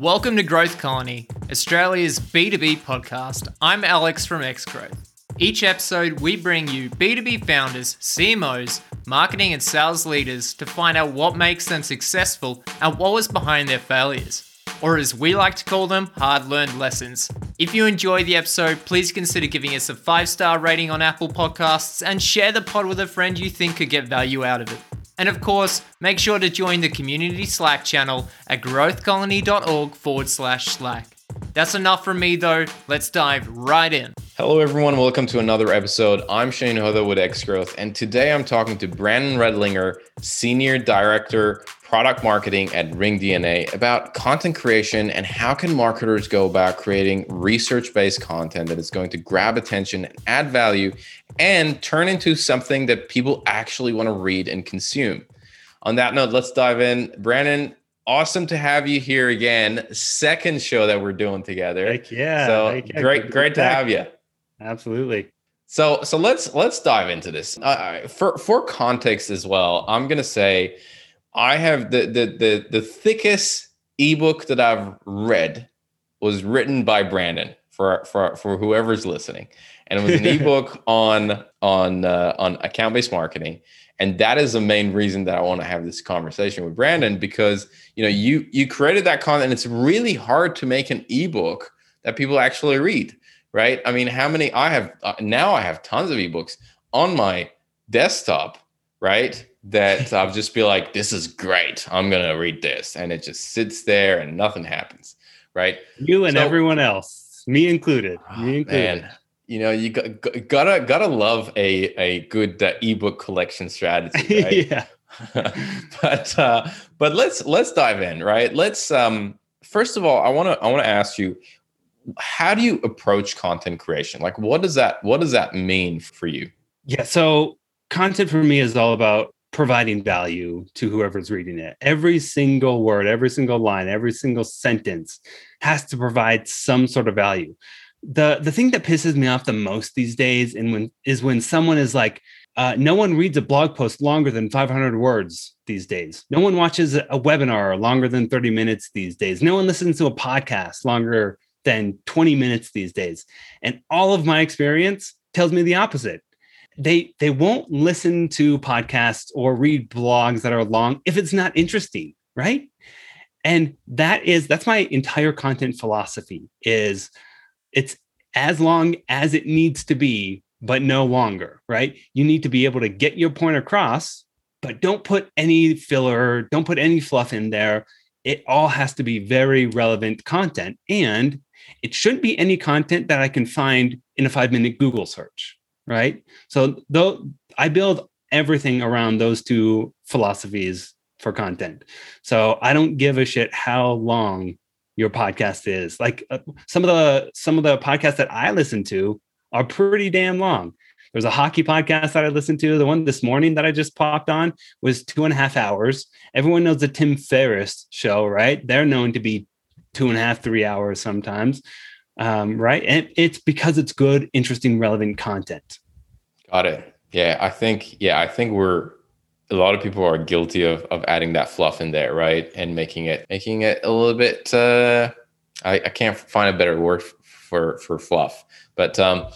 Welcome to Growth Colony, Australia's B2B podcast. I'm Alex from Xgrowth. Each episode, we bring you B2B founders, CMOs, marketing and sales leaders to find out what makes them successful and what was behind their failures. Or as we like to call them, hard learned lessons. If you enjoy the episode, please consider giving us a five star rating on Apple Podcasts and share the pod with a friend you think could get value out of it. And of course, make sure to join the community Slack channel at growthcolony.org forward slash Slack. That's enough from me though. Let's dive right in. Hello, everyone. Welcome to another episode. I'm Shaheen Hoda with Xgrowth, and today I'm talking to Brandon Redlinger, Senior Director, Product Marketing at Ring DNA about content creation and how can marketers go about creating research-based content that is going to grab attention and add value and turn into something that people actually want to read and consume. On that note, let's dive in. Brandon, awesome to have you here again. Second show that we're doing together. Heck yeah. So Heck yeah. great, great to have you. Absolutely. So so let's let's dive into this. Uh, for for context as well, I'm gonna say I have the the the the thickest ebook that I've read was written by Brandon for for for whoever's listening, and it was an ebook on on uh, on account based marketing, and that is the main reason that I want to have this conversation with Brandon because you know you you created that content. And it's really hard to make an ebook that people actually read right? I mean, how many I have uh, now? I have tons of ebooks on my desktop, right? That I'll just be like, this is great. I'm going to read this. And it just sits there and nothing happens, right? You and So- everyone else, me included. Oh, me included. man, you know, you got, gotta, gotta love a, a good uh, ebook collection strategy, right? yeah. but uh, but let's let's dive in, right? Let's um first of all, I want to I want to ask you how do you approach content creation? Like what does that what does that mean for you? Yeah. So content for me is all about providing value to whoever's reading it. Every single word, every single line, every single sentence has to provide some sort of value. The the thing that pisses me off the most these days and when is when someone is like, uh, no one reads a blog post longer than 500 words these days. No one watches a webinar longer than 30 minutes these days. No one listens to a podcast longer than 20 minutes these days. And all of my experience tells me the opposite they they won't listen to podcasts or read blogs that are long if it's not interesting right? And that is that's my entire content philosophy is it's as long as it needs to be but no longer right? You need to be able to get your point across but don't put any filler don't put any fluff in there. It all has to be very relevant content and it shouldn't be any content that i can find in a 5 minute google search right so though I build everything around those two philosophies for content. So I don't give a shit how long your podcast is. Like uh, some of the some of the podcasts that I listen to are pretty damn long. There's a hockey podcast that I listened to. The one this morning that I just popped on was two and a half hours. Everyone knows the Tim Ferriss show, right? They're known to be two and a half, three hours sometimes, um, right? And it's because it's good, interesting, relevant content. Got it. Yeah, I think yeah, I think we're a lot of people are guilty of of adding that fluff in there, right? And making it making it a little bit uh I, I can't find a better word for for fluff. But um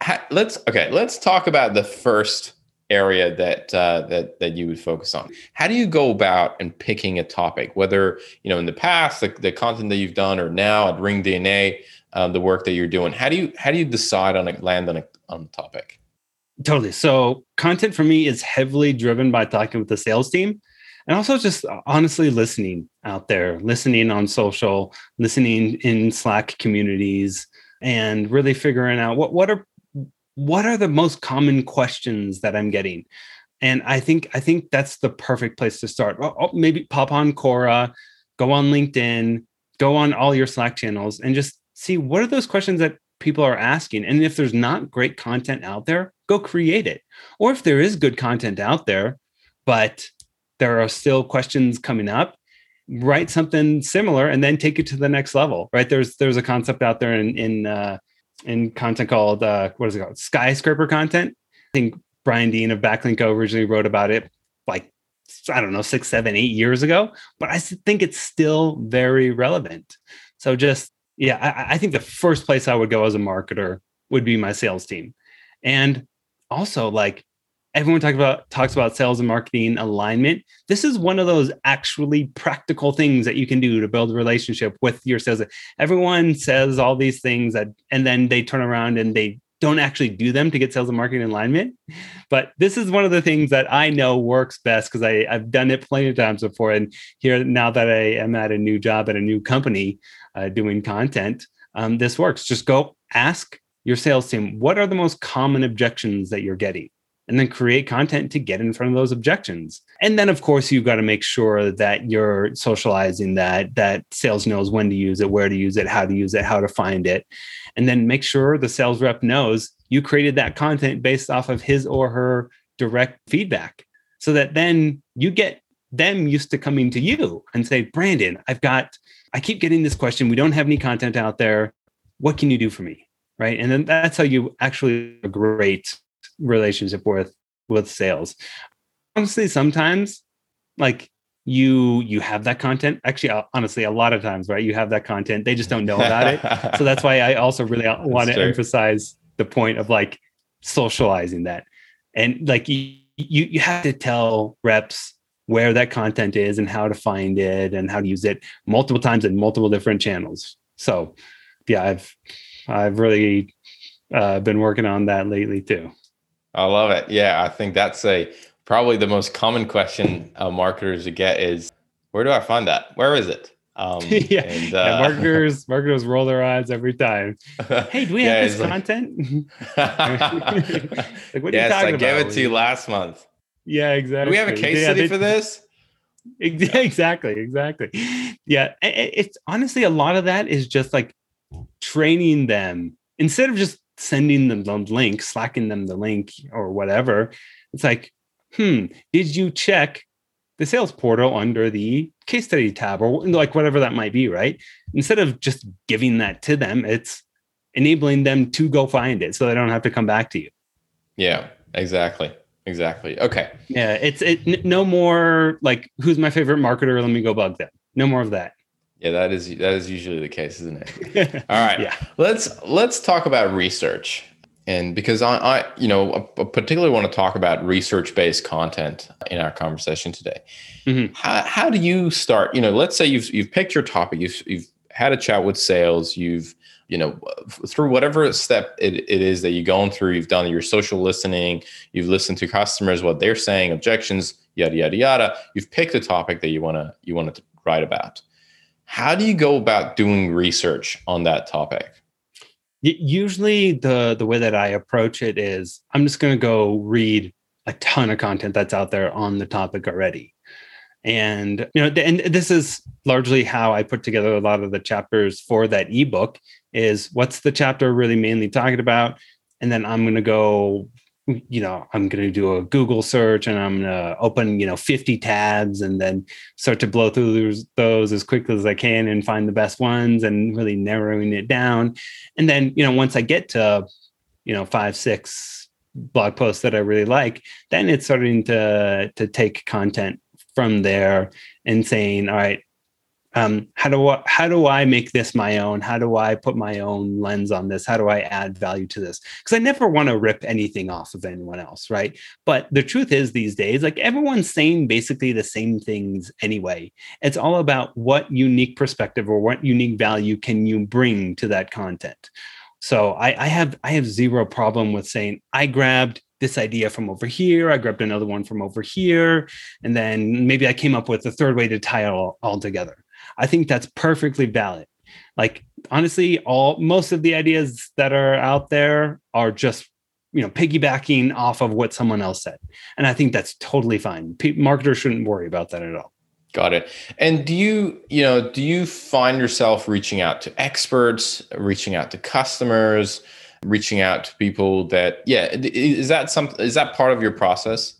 ha, let's okay, let's talk about the first area that uh, that that you would focus on. How do you go about and picking a topic? Whether you know in the past, the, the content that you've done, or now at Ring DNA, um, the work that you're doing. How do you how do you decide on a land on a on topic? Totally. So content for me is heavily driven by talking with the sales team and also just honestly listening out there, listening on social, listening in Slack communities and really figuring out what what are what are the most common questions that I'm getting. And I think I think that's the perfect place to start. Oh, oh, maybe pop on Quora, go on LinkedIn, go on all your Slack channels and just see what are those questions that people are asking. And if there's not great content out there, go create it. Or if there is good content out there, but there are still questions coming up, write something similar and then take it to the next level. Right? There's there's a concept out there in in uh, in content called uh, what is it called? Skyscraper content. I think Brian Dean of Backlinko originally wrote about it like I don't know, six, seven, eight years ago, but I think it's still very relevant. So just, yeah, I, I think the first place I would go as a marketer would be my sales team. And also like everyone talks about talks about sales and marketing alignment. This is one of those actually practical things that you can do to build a relationship with your sales. Everyone says all these things that and then they turn around and they don't actually do them to get sales and marketing alignment. But this is one of the things that I know works best because I've done it plenty of times before. And here, now that I am at a new job at a new company uh, doing content, um, this works. Just go ask your sales team what are the most common objections that you're getting? and then create content to get in front of those objections. And then of course you've got to make sure that you're socializing that that sales knows when to use it, where to use it, how to use it, how to find it. And then make sure the sales rep knows you created that content based off of his or her direct feedback so that then you get them used to coming to you and say, "Brandon, I've got I keep getting this question. We don't have any content out there. What can you do for me?" Right? And then that's how you actually a great relationship with with sales honestly sometimes like you you have that content actually uh, honestly a lot of times right you have that content they just don't know about it so that's why i also really want to emphasize the point of like socializing that and like you you, you have to tell reps where that content is and how to find it and how to use it multiple times in multiple different channels so yeah i've i've really uh, been working on that lately too I love it. Yeah, I think that's a probably the most common question uh, marketers get is where do I find that? Where is it? Um, yeah. And, uh, yeah, marketers marketers roll their eyes every time. Hey, do we yeah, have this content? like, what yes, I gave it to you last month. Yeah, exactly. Do we have a case yeah, study they, for this? Exactly, exactly. Yeah, it's honestly a lot of that is just like training them instead of just sending them the link, slacking them the link or whatever. It's like, hmm, did you check the sales portal under the case study tab or like whatever that might be, right? Instead of just giving that to them, it's enabling them to go find it so they don't have to come back to you. Yeah, exactly. Exactly. Okay. Yeah, it's it no more like who's my favorite marketer, let me go bug them. No more of that. Yeah, that is that is usually the case, isn't it? All right. yeah. Let's let's talk about research. And because I, I you know, I particularly want to talk about research-based content in our conversation today. Mm-hmm. How, how do you start? You know, let's say you've you've picked your topic, you've you've had a chat with sales, you've you know through whatever step it, it is that you're going through you've done your social listening you've listened to customers what they're saying objections yada yada yada you've picked a topic that you want to you want to write about how do you go about doing research on that topic? Usually, the the way that I approach it is I'm just going to go read a ton of content that's out there on the topic already. And you know, and this is largely how I put together a lot of the chapters for that ebook. Is what's the chapter really mainly talking about, and then I'm going to go you know i'm going to do a google search and i'm going to open you know 50 tabs and then start to blow through those, as quickly as i can and find the best ones and really narrowing it down and then you know once i get to you know five six blog posts that i really like then it's starting to to take content from there and saying all right um, how do I, how do I make this my own? How do I put my own lens on this? How do I add value to this? Because I never want to rip anything off of anyone else, right? But the truth is, these days, like everyone's saying basically the same things anyway. It's all about what unique perspective or what unique value can you bring to that content. So I, I have I have zero problem with saying I grabbed this idea from over here. I grabbed another one from over here, and then maybe I came up with a third way to tie it all, all together I think that's perfectly valid. Like honestly, all most of the ideas that are out there are just you know piggybacking off of what someone else said, and I think that's totally fine. P- marketers shouldn't worry about that at all. Got it. And do you, you know, do you find yourself reaching out to experts, reaching out to customers, reaching out to people that, yeah, is that some, is that part of your process?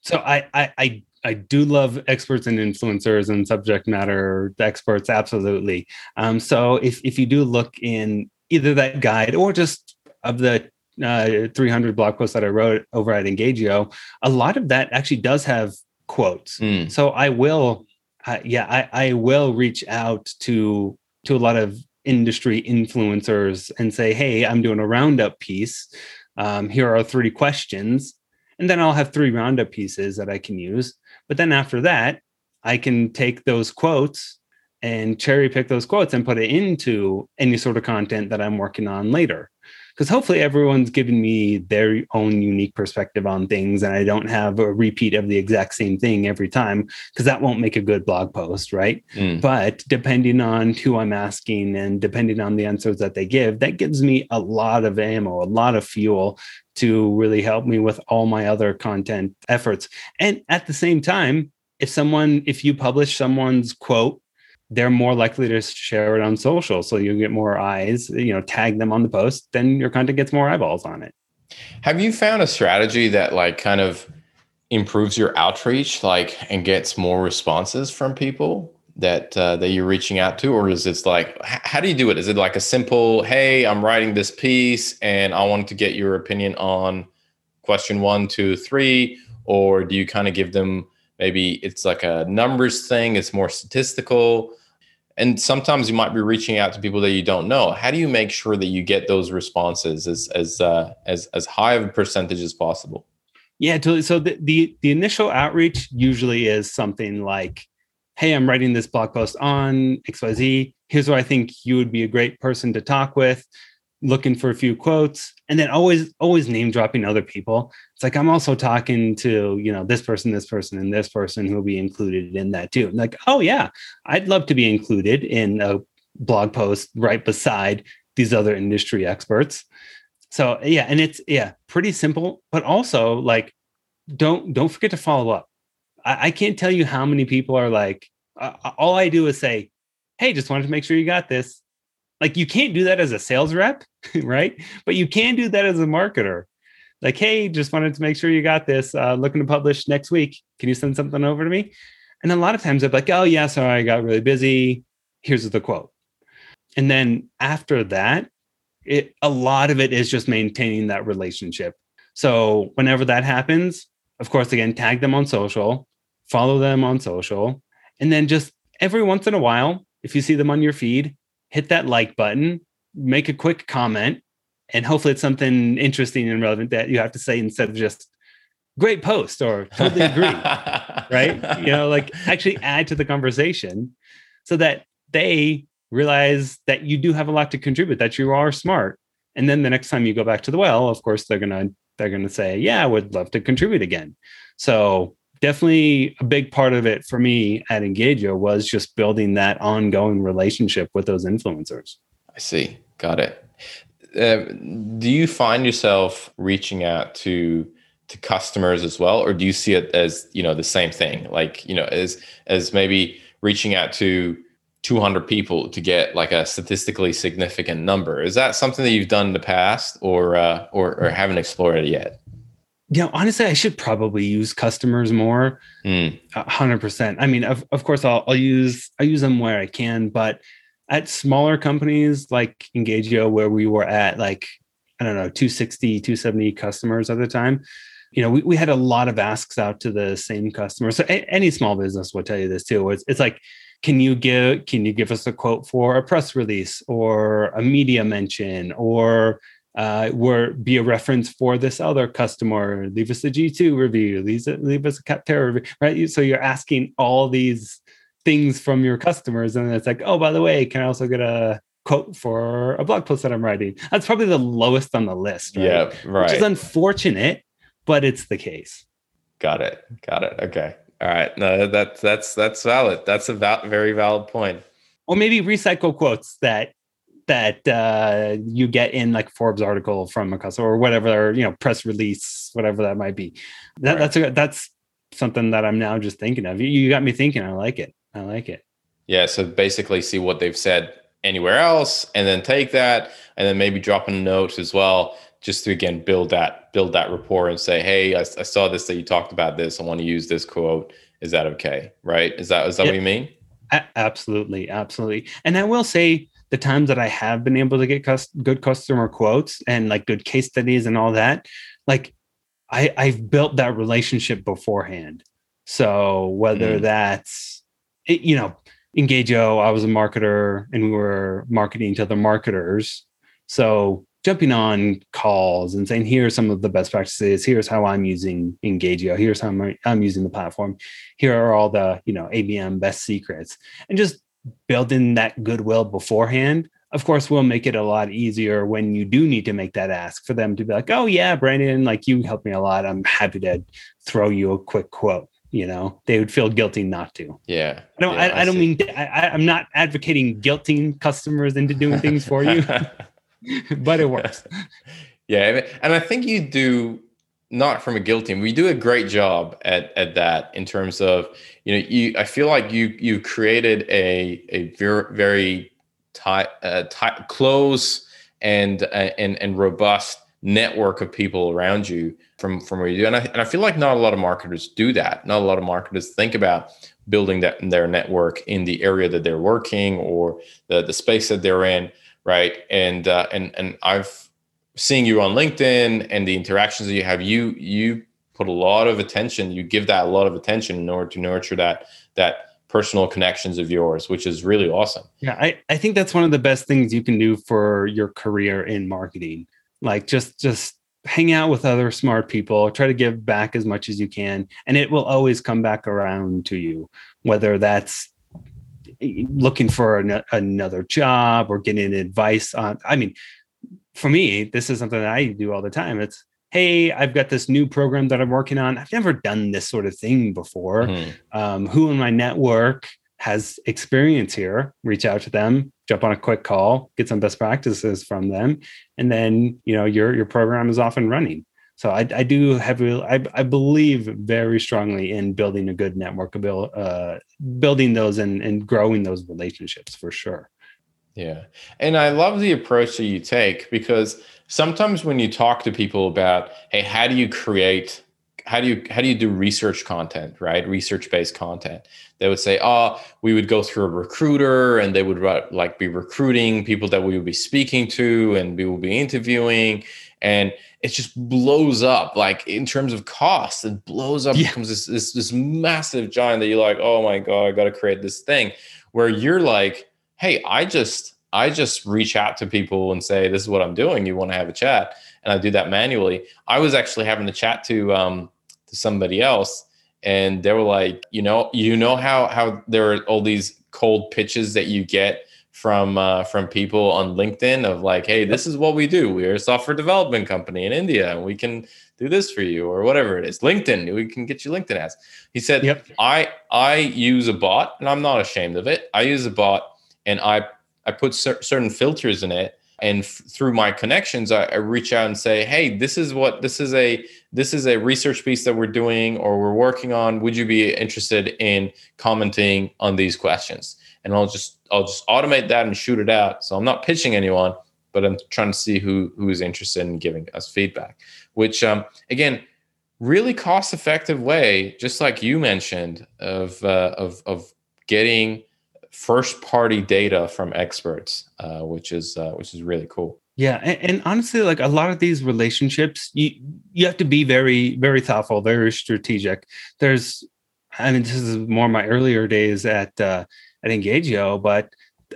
So I, I, I I do love experts and influencers and subject matter experts, absolutely. Um, so if if you do look in either that guide or just of the uh, 300 blog posts that I wrote over at Engagio, a lot of that actually does have quotes. Mm. So I will, uh, yeah, I, I will reach out to to a lot of industry influencers and say, hey, I'm doing a roundup piece. Um, here are three questions, and then I'll have three roundup pieces that I can use. But then after that, I can take those quotes and cherry pick those quotes and put it into any sort of content that I'm working on later because hopefully everyone's given me their own unique perspective on things and i don't have a repeat of the exact same thing every time because that won't make a good blog post right Mm. but depending on who i'm asking and depending on the answers that they give that gives me a lot of ammo a lot of fuel to really help me with all my other content efforts and at the same time if someone if you publish someone's quote they're more likely to share it on social. So you get more eyes you know tag them on the post then your content gets more eyeballs on it. Have you found a strategy that like kind of improves your outreach, like and gets more responses from people that uh, that you're reaching out to, or is it like how do you do it? Is it like a simple, hey, I'm writing this piece and I wanted to get your opinion on question one, two, three, or do you kind of give them maybe it's like a numbers thing, it's more statistical? And sometimes you might be reaching out to people that you don't know. How do you make sure that you get those responses as as uh, as as high of a percentage as possible? yeah totally so the, the the initial outreach usually is something like hey i'm writing this blog post on xyz here's what i think you would be a great person to talk with looking for a few quotes and then always always name dropping other people. It's like i'm also talking to you know this person this person and this person who will be included in that too. Like oh yeah i'd love to be included in a blog post right beside these other industry experts. So yeah and it's yeah pretty simple but also like don't don't forget to follow up. I, I can't tell you how many people are like uh, all i do is say hey just wanted to make sure you got this like you can't do that as a sales rep right? But you can do that as a marketer. Like hey just wanted to make sure you got this uh, looking to publish next week. Can you send something over to me? And a lot of times they're like oh yeah sorry i got really busy. Here's the quote. And then after that it a lot of it is just maintaining that relationship. So whenever that happens of course again tag them on social follow them on social. And then just every once in a while if you see them on your feed hit that like button make a quick comment and hopefully it's something interesting and relevant that you have to say instead of just great post or totally agree right? You know like actually add to the conversation so that they realize that you do have a lot to contribute that you are smart. And then the next time you go back to the well of course they're gonna they're gonna say yeah i would love to contribute again. So definitely a big part of it for me at Engagio was just building that ongoing relationship with those influencers I see. Got it. Uh, do you find yourself reaching out to to customers as well, or do you see it as you know the same thing? Like you know, as as maybe reaching out to 200 people to get like a statistically significant number. Is that something that you've done in the past, or uh, or, or haven't explored it yet? Yeah honestly i should probably use customers more Mm, hundred percent. I mean, of, of course, I'll, I'll use I use them where I can, but at smaller companies like Engagio, where we were at like I don't know 260, 270 customers at the time, you know, we, we had a lot of asks out to the same customers. So a- any small business will tell you this too. It's, it's like, can you give can you give us a quote for a press release or a media mention or uh, were be a reference for this other customer. Leave us a G2 review. Leave, leave us a Capterra review, right? So you're asking all these things from your customers, and it's like, oh, by the way, can I also get a quote for a blog post that I'm writing? That's probably the lowest on the list, right? Yeah, Which is unfortunate, but it's the case. Got it. Got it. Okay. All right. No, that's that's that's valid. That's a val- very valid point. Or maybe recycle quotes that that uh, you get in like Forbes article from a customer or whatever, or, you know, press release, whatever that might be. That, Right. That's a, that's something that I'm now just thinking of. You, you got me thinking. I like it. I like it. Yeah. So basically, see what they've said anywhere else, and then take that, and then maybe drop a note as well, just to again build that build that rapport and say, hey, I, I saw this that you talked about this. I want to use this quote. Is that okay? Right? Is that is that what you mean? A- absolutely, absolutely. And I will say the times that I have been able to get cus- good customer quotes and like good case studies and all that, like I I've built that relationship beforehand. So whether Mm. that's it, you know, Engagio, I was a marketer and we were marketing to other marketers. So jumping on calls and saying, here's some of the best practices. Here's how I'm using Engagio. Here's how I'm, I'm using the platform. Here are all the, you know, ABM best secrets and just building that goodwill beforehand. Of course, will make it a lot easier when you do need to make that ask for them to be like, oh yeah, Brandon, like you helped me a lot. I'm happy to throw you a quick quote. You know, they would feel guilty not to. Yeah. I don't. Yeah, I, I, don't see. mean. I, I- I'm not advocating guilting customers into doing things for you, but it works. yeah, and I think you do not from a guilt team. We do a great job at at that in terms of you know you. I feel like you you created a a very very tight uh, tight close and uh, and and robust network of people around you from from where you do. And I and I feel like not a lot of marketers do that. Not a lot of marketers think about building that their network in the area that they're working or the the space that they're in right and uh, and and i've seen you on linkedin and the interactions that you have you you put a lot of attention you give that a lot of attention in order to nurture that that personal connections of yours which is really awesome Yeah, I, I think that's one of the best things you can do for your career in marketing. Like just just hang out with other smart people, try to give back as much as you can, and it will always come back around to you. Whether that's eh, looking for an, another job or getting advice on. I mean, for me, this is something that I do all the time. It's hey, I've got this new program that I'm working on. I've never done this sort of thing before Mhm. um, who in my network has experience here reach out to them jump on a quick call get some best practices from them and then you know your your program is off and running so i, I do have I, I believe very strongly in building a good network uh, building those and, and growing those relationships for sure Yeah. And I love the approach that you take because sometimes when you talk to people about, hey, how do you create how do you how do you do research content, right? Research based content. They would say, "Oh, we would go through a recruiter and they would like be recruiting people that we would be speaking to and we will be interviewing and it just blows up like in terms of cost it blows up Yeah. becomes this, this this massive giant that you're like oh my god i gotta create this thing where you're like hey i just i just reach out to people and say this is what i'm doing you want to have a chat and i do that manually i was actually having to chat to um to somebody else and they were like you know you know how how there are all these cold pitches that you get from uh, from people on LinkedIn of like, hey, this is what we do. We're a software development company in India, and we can do this for you, or whatever it is. LinkedIn, we can get you LinkedIn ads. He said, Yep. I I use a bot, and I'm not ashamed of it. I use a bot, and I I put cer- certain filters in it, and f- through my connections, I, I reach out and say, hey, this is what this is a this is a research piece that we're doing or we're working on. Would you be interested in commenting on these questions? And I'll just I'll just automate that and shoot it out. So I'm not pitching anyone, but I'm trying to see who who is interested in giving us feedback. Which um, again, really cost effective way, just like you mentioned, of uh, of of getting first party data from experts, uh, which is uh, which is really cool. Yeah, and, and honestly, like a lot of these relationships, you you have to be very very thoughtful, very strategic. There's, I mean, this is more my earlier days at uh, at Engagio, but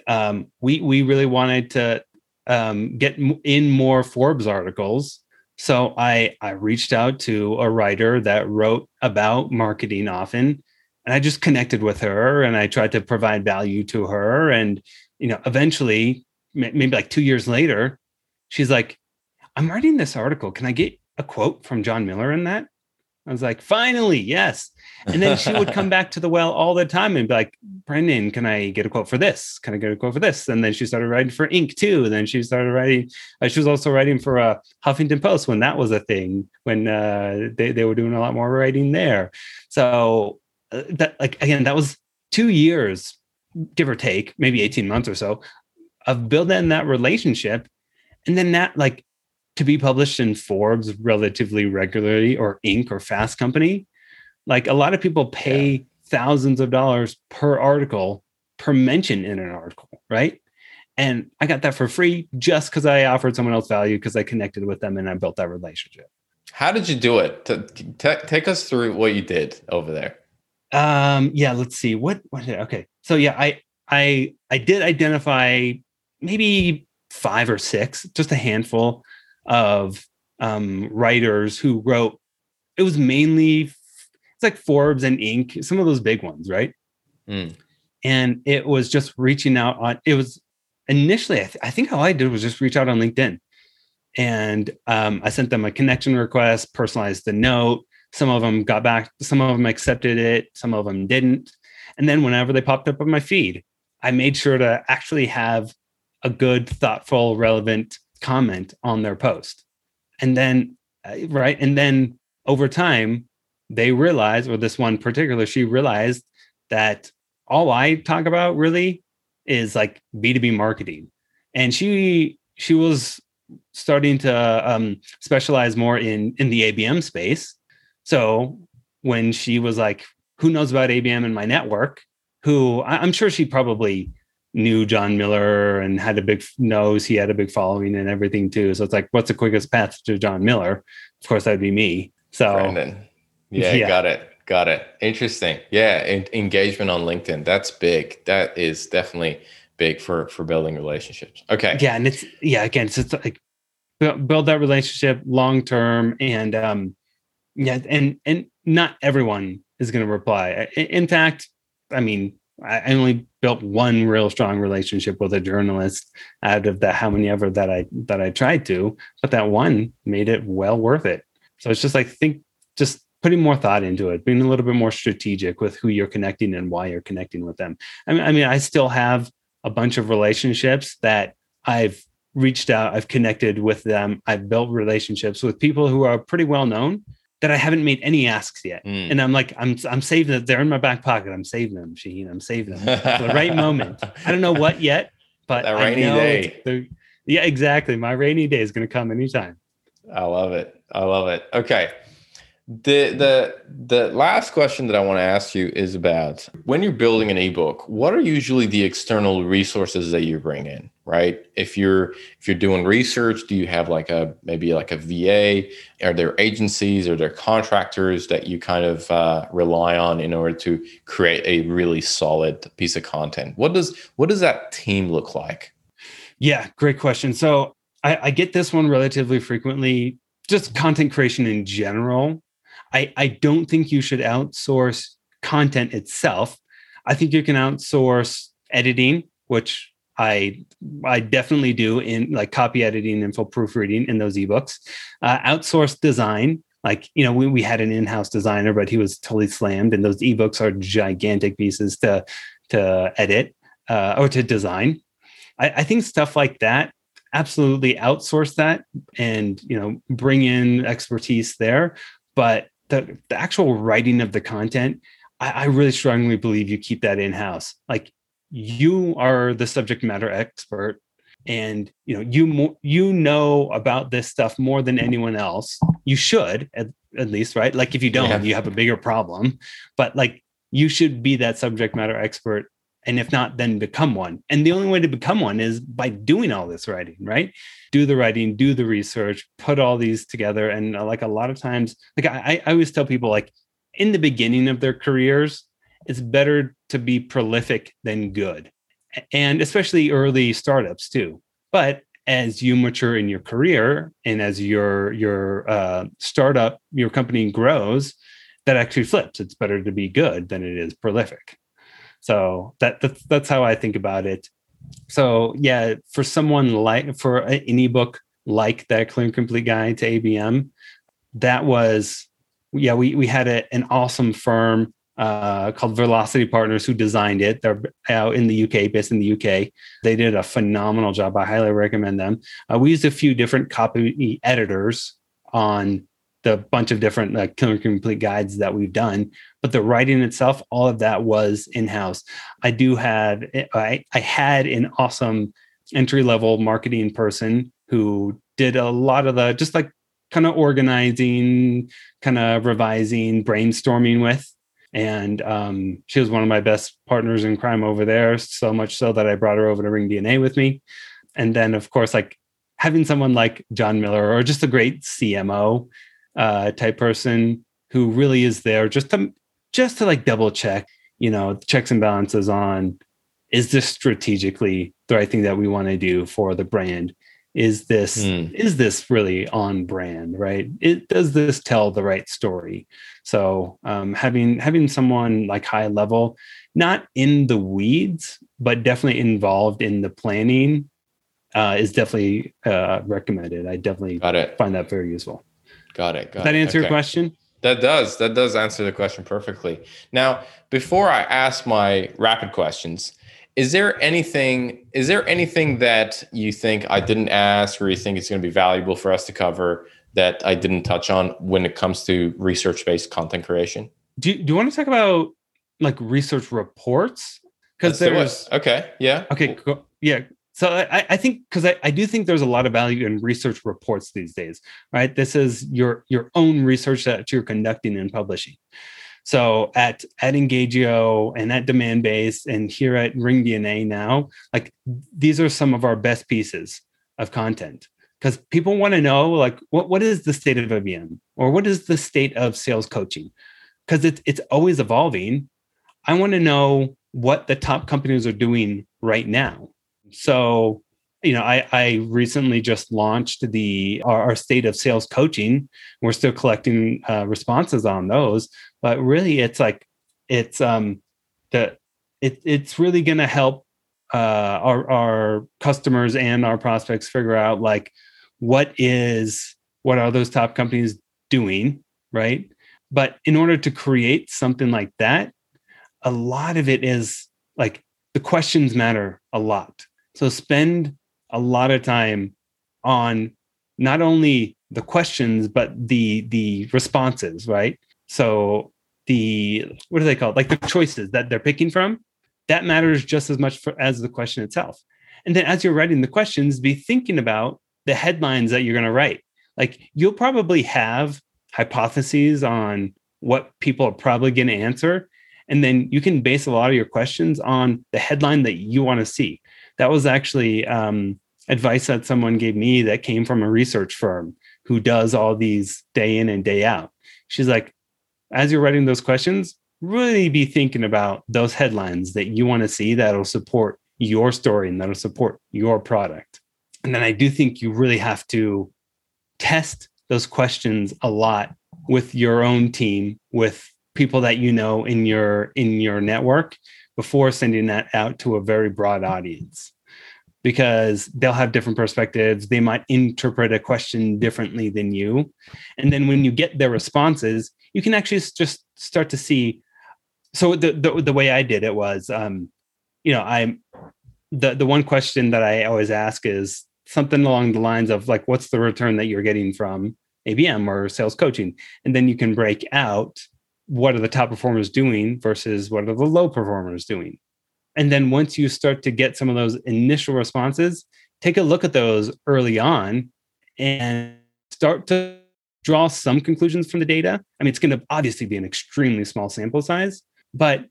um, we we really wanted to um, get in more Forbes articles. So I I reached out to a writer that wrote about marketing often, and I just connected with her and I tried to provide value to her, and you know, eventually, ma- maybe like two years later, she's like, I'm writing this article. Can I get a quote from Jon Miller in that? I was like, finally, yes. And then she would come back to the well all the time and be like, Brendan, can I get a quote for this? Can I get a quote for this? And then she started writing for Inc. too. And then she started writing, uh, she was also writing for uh, Huffington Post when that was a thing, when uh, they, they were doing a lot more writing there. So uh, that, like, again, that was two years, give or take, maybe 18 months or so of building that relationship and then that like to be published in Forbes relatively regularly or Inc. or Fast Company, like a lot of people pay thousands of dollars per article per mention in an article, right? And I got that for free just because I offered someone else value because I connected with them and I built that relationship. How did you do it? T- t- take us through what you did over there. Um, yeah, let's see. What what did, I, okay. So yeah, I I I did identify maybe five or six, just a handful of um writers who wrote it was mainly it's like Forbes and Inc., some of those big ones, right? Mm. And it was just reaching out on it was initially I, th- I think all I did was just reach out on LinkedIn. And um, I sent them a connection request, personalized the note. Some of them got back, some of them accepted it, some of them didn't. And then whenever they popped up on my feed, I made sure to actually have a good, thoughtful, relevant comment on their post. And then, uh, right. And then over time, they realized, or this one particular, she realized that all I talk about really is like B2B marketing. And she she was starting to um, specialize more in in the ABM space. So when she was like, "Who knows about ABM in my network?" Who I'm sure she probably knew Jon Miller and had a big knows he had a big following and everything too. So it's like, what's the quickest path to Jon Miller? Of course, that'd be me. So Brandon. Yeah, Yeah. got it. Got it. Interesting. Yeah, en- engagement on LinkedIn. That's big. That is definitely big for for building relationships. Okay. yeah and it's yeah again it's like build, build that relationship long term and um yeah and and not everyone is going to reply in fact i mean i only built one real strong relationship with a journalist out of the how many ever that i that i tried to but that one made it well worth it. So it's just like think just putting more thought into it being a little bit more strategic with who you're connecting and why you're connecting with them. I mean i mean i still have a bunch of relationships that I've reached out, I've connected with them, I've built relationships with people who are pretty well known that I haven't made any asks yet. Mm. And I'm like, I'm I'm saving it. They're in my back pocket. I'm saving them, Shaheen. I'm saving them for the right moment. I don't know what yet, but That rainy day. yeah, exactly. My rainy day is going to come anytime. I love it. I love it. Okay. The the the last question that I want to ask you is about when you're building an ebook, what are usually the external resources that you bring in, right? If you're if you're doing research, do you have like a maybe like a VA? Are there agencies or there contractors that you kind of uh, rely on in order to create a really solid piece of content? What does what does that team look like? Yeah, great question. So I, I get this one relatively frequently, just content creation in general. I, I don't think you should outsource content itself. I think you can outsource editing, which I I definitely do in like copy editing and full proofreading in those ebooks. Uh, outsource design, like you know, we, we had an in-house designer, but he was totally slammed, and those ebooks are gigantic pieces to to edit uh, or to design. I, I think stuff like that absolutely outsource that and you know bring in expertise there but the, the actual writing of the content I, I really strongly believe you keep that in house like you are the subject matter expert and you know you mo- you know about this stuff more than anyone else. You should at, at least right? Like if you don't Yeah. you have a bigger problem. But like you should be that subject matter expert and if not then become one. And the only way to become one is by doing all this writing right? Do the writing do the research put all these together. And uh, like a lot of times like I, I always tell people like in the beginning of their careers it's better to be prolific than good. And especially early startups too. But as you mature in your career and as your your uh, startup your company grows that actually flips. It's better to be good than it is prolific so that that's, that's how i think about it. So yeah for someone like for an ebook like that clear and complete guide to abm that was yeah we we had a, an awesome firm uh, called velocity partners who designed it. They're out in the uk based in the uk they did a phenomenal job. I highly recommend them. Uh, we used a few different copy editors on the bunch of different like killer complete guides that we've done but the writing itself all of that was in-house. I do have i, I had an awesome entry level marketing person who did a lot of the just like kind of organizing kind of revising brainstorming with. And um, she was one of my best partners in crime over there so much so that i brought her over to ring dna with me. And then of course like having someone like jon miller or just a great cmo uh, type person who really is there just to just to like double check, you know, checks and balances on is this strategically the right thing that we want to do for the brand? Is this mm. is this really on brand, right? It does this tell the right story? So um, having having someone like high level, not in the weeds, but definitely involved in the planning, uh, is definitely uh, recommended. I definitely Got it. find that very useful. Got it. Got Does that answer okay. your question? That does. That does answer the question perfectly. Now, before I ask my rapid questions, is there anything is there anything that you think I didn't ask or you think it's going to be valuable for us to cover that I didn't touch on when it comes to research-based content creation? Do, do you want to talk about like research reports? Because there's okay, yeah. Okay, cool. yeah. So I, I think because I, I do think there's a lot of value in research reports these days, right? This is your your own research that you're conducting and publishing. So at at Engagio and at Demandbase and here at Ring DNA now, like these are some of our best pieces of content because people want to know like what, what is the state of ABM or what is the state of sales coaching because it's it's always evolving. I want to know what the top companies are doing right now so, you know, I, I recently just launched the our, our state of sales coaching. We're still collecting uh, responses on those, but really, it's like it's um the it, it's really going to help uh, our our customers and our prospects figure out like what is what are those top companies doing, right? But in order to create something like that, a lot of it is like the questions matter a lot so spend a lot of time on not only the questions but the the responses, right? So the what do they called? Like the choices that they're picking from, that matters just as much for, as the question itself. And then as you're writing the questions, be thinking about the headlines that you're going to write. Like you'll probably have hypotheses on what people are probably going to answer. And then you can base a lot of your questions on the headline that you want to see that was actually um, advice that someone gave me that came from a research firm who does all these day in and day out. She's like, as you're writing those questions, really be thinking about those headlines that you want to see that'll support your story and that'll support your product. And then I do think you really have to test those questions a lot with your own team, with people that you know in your in your network before sending that out to a very broad audience because they'll have different perspectives. They might interpret a question differently than you. And then when you get their responses, you can actually just start to see. So the the, the way I did it was, um, you know, I'm the the one question that I always ask is something along the lines of like, what's the return that you're getting from ABM or sales coaching? And then you can break out what are the top performers doing versus what are the low performers doing? And then once you start to get some of those initial responses take a look at those early on and start to draw some conclusions from the data. I mean it's going to obviously be an extremely small sample size but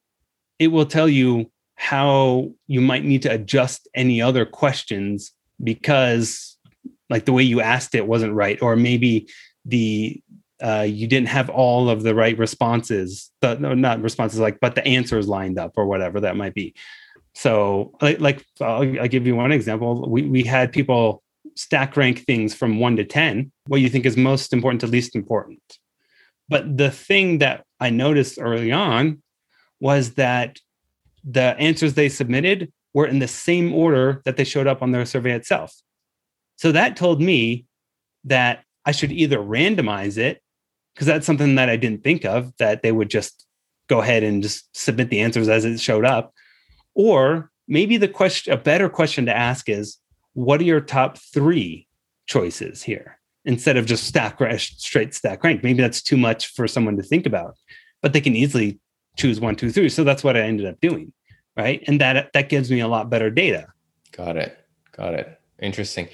it will tell you how you might need to adjust any other questions because like the way you asked it wasn't right or maybe the uh, you didn't have all of the right responses, the, no, not responses like, but the answers lined up or whatever that might be. So, like, like I'll, I'll give you one example. We we had people stack rank things from one to ten. What you think is most important to least important. But the thing that I noticed early on was that the answers they submitted were in the same order that they showed up on their survey itself. So that told me that I should either randomize it because that's something that I didn't think of that they would just go ahead and just submit the answers as it showed up. Or maybe the question, a better question to ask is, what are your top three choices here? Instead of just stack straight stack rank, maybe that's too much for someone to think about, but they can easily choose one, two, three. So that's what I ended up doing, right? And that that gives me a lot better data. Got it. Got it. Interesting.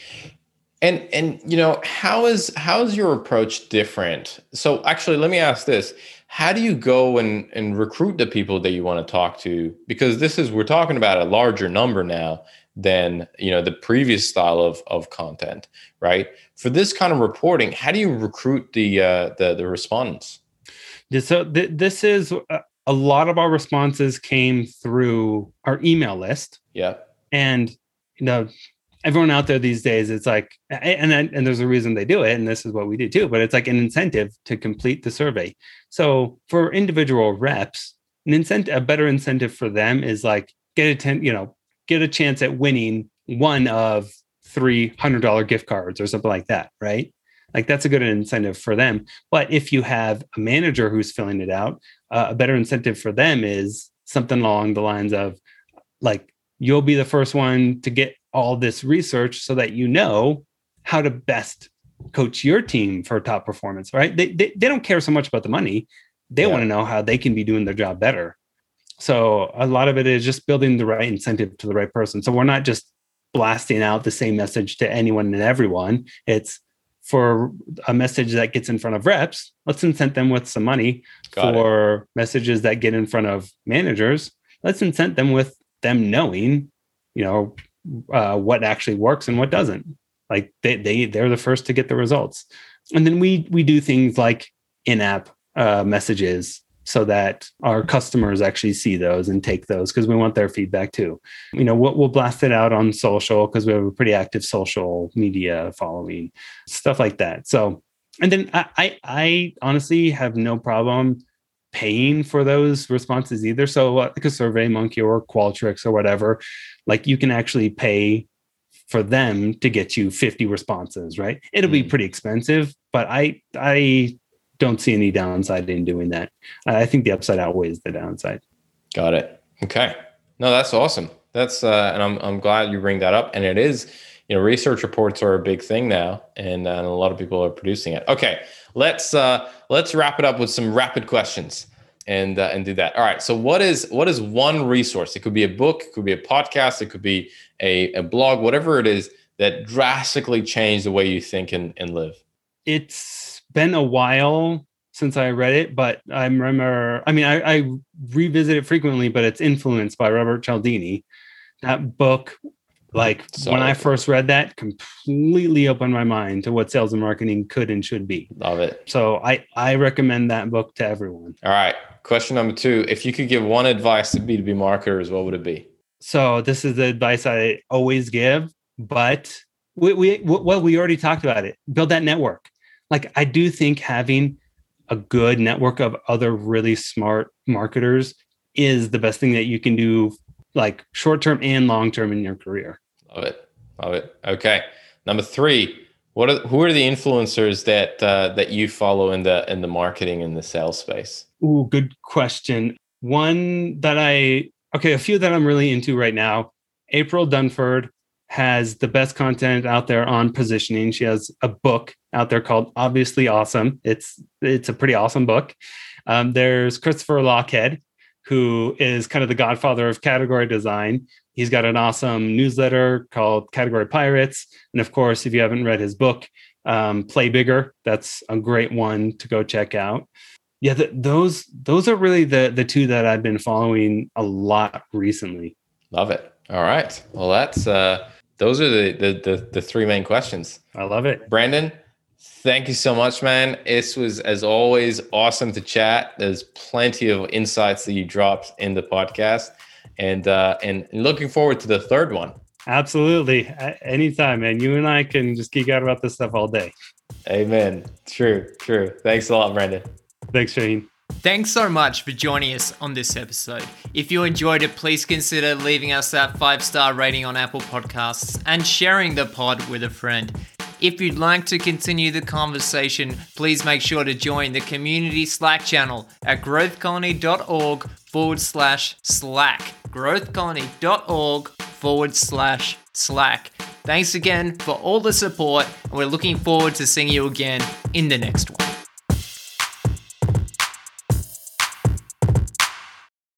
And and you know how is how is your approach different? So actually, let me ask this: How do you go and and recruit the people that you want to talk to? Because this is we're talking about a larger number now than you know the previous style of of content, right? For this kind of reporting, how do you recruit the uh, the the respondents? Yeah, So th- this is uh, a lot of our responses came through our email list. Yeah. And you know, everyone out there these days, it's like, and and there's a reason they do it, and this is what we do too. But it's like an incentive to complete the survey. So for individual reps, an incentive, a better incentive for them is like get a ten, you know, get a chance at winning one of three hundred dollar gift cards or something like that, right? Like that's a good incentive for them. But if you have a manager who's filling it out, uh, a better incentive for them is something along the lines of like you'll be the first one to get all this research so that you know how to best coach your team for top performance right? They, they, they don't care so much about the money. They yeah. want to know how they can be doing their job better. So a lot of it is just building the right incentive to the right person. So we're not just blasting out the same message to anyone and everyone. It's for a message that gets in front of reps let's incent them with some money Got for it. messages that get in front of managers. Let's incent them with them knowing you know uh, what actually works and what doesn't. Like they they they're the first to get the results, and then we we do things like in-app uh, messages so that our customers actually see those and take those because we want their feedback too. You know, we'll, we'll blast it out on social because we have a pretty active social media following, stuff like that. So, and then I, I, I honestly have no problem paying for those responses either. So, like a Survey Monkey or Qualtrics or whatever, like you can actually pay for them to get you 50 responses, right? It'll be pretty expensive, but I I don't see any downside in doing that. I think the upside outweighs the downside. Got it. Okay. No, that's awesome. That's uh, and I'm I'm glad you bring that up. And it is, you know, research reports are a big thing now, and, uh, and a lot of people are producing it. Okay, let's uh, let's wrap it up with some rapid questions and uh, and do that. All right. So what is what is one resource? It could be a book, it could be a podcast, it could be a, a blog, whatever it is that drastically changed the way you think and, and live. It's been a while since I read it, but I remember. I mean, I, I revisit it frequently, but it's influenced by Robert Cialdini. That book like so, when I first read that, completely opened my mind to what sales and marketing could and should be. Love it. So I I recommend that book to everyone. All right. Question number two: If you could give one advice to B two B marketers, what would it be? So this is the advice I always give, but we, we well we already talked about it. Build that network. Like I do think having a good network of other really smart marketers is the best thing that you can do like short term and long term in your career. Love it. Love it. Okay. Number three, what are who are the influencers that uh, that you follow in the in the marketing and the sales space? Ooh, good question. One that I okay, a few that I'm really into right now. April Dunford has the best content out there on positioning. She has a book out there called Obviously Awesome. It's it's a pretty awesome book. Um, there's Christopher Lochhead, who is kind of the godfather of category design. He's got an awesome newsletter called Category Pirates. And of course, if you haven't read his book, um, Play Bigger, that's a great one to go check out. Yeah, the, those those are really the the two that I've been following a lot recently. Love it. All right. Well, that's uh those are the the the, the three main questions. I love it. Brandon, Thank you so much, man. This was, as always, awesome to chat. There's plenty of insights that you dropped in the podcast, and uh, and looking forward to the third one. Absolutely, anytime, man. You and I can just geek out about this stuff all day. Amen. True, true. Thanks a lot, Brandon. Thanks, Shane. Thanks so much for joining us on this episode. If you enjoyed it, please consider leaving us that five star rating on Apple Podcasts and sharing the pod with a friend. If you'd like to continue the conversation, please make sure to join the community Slack channel at growthcolony.org forward slash Slack. Growthcolony.org forward slash Slack. Thanks again for all the support, and we're looking forward to seeing you again in the next one.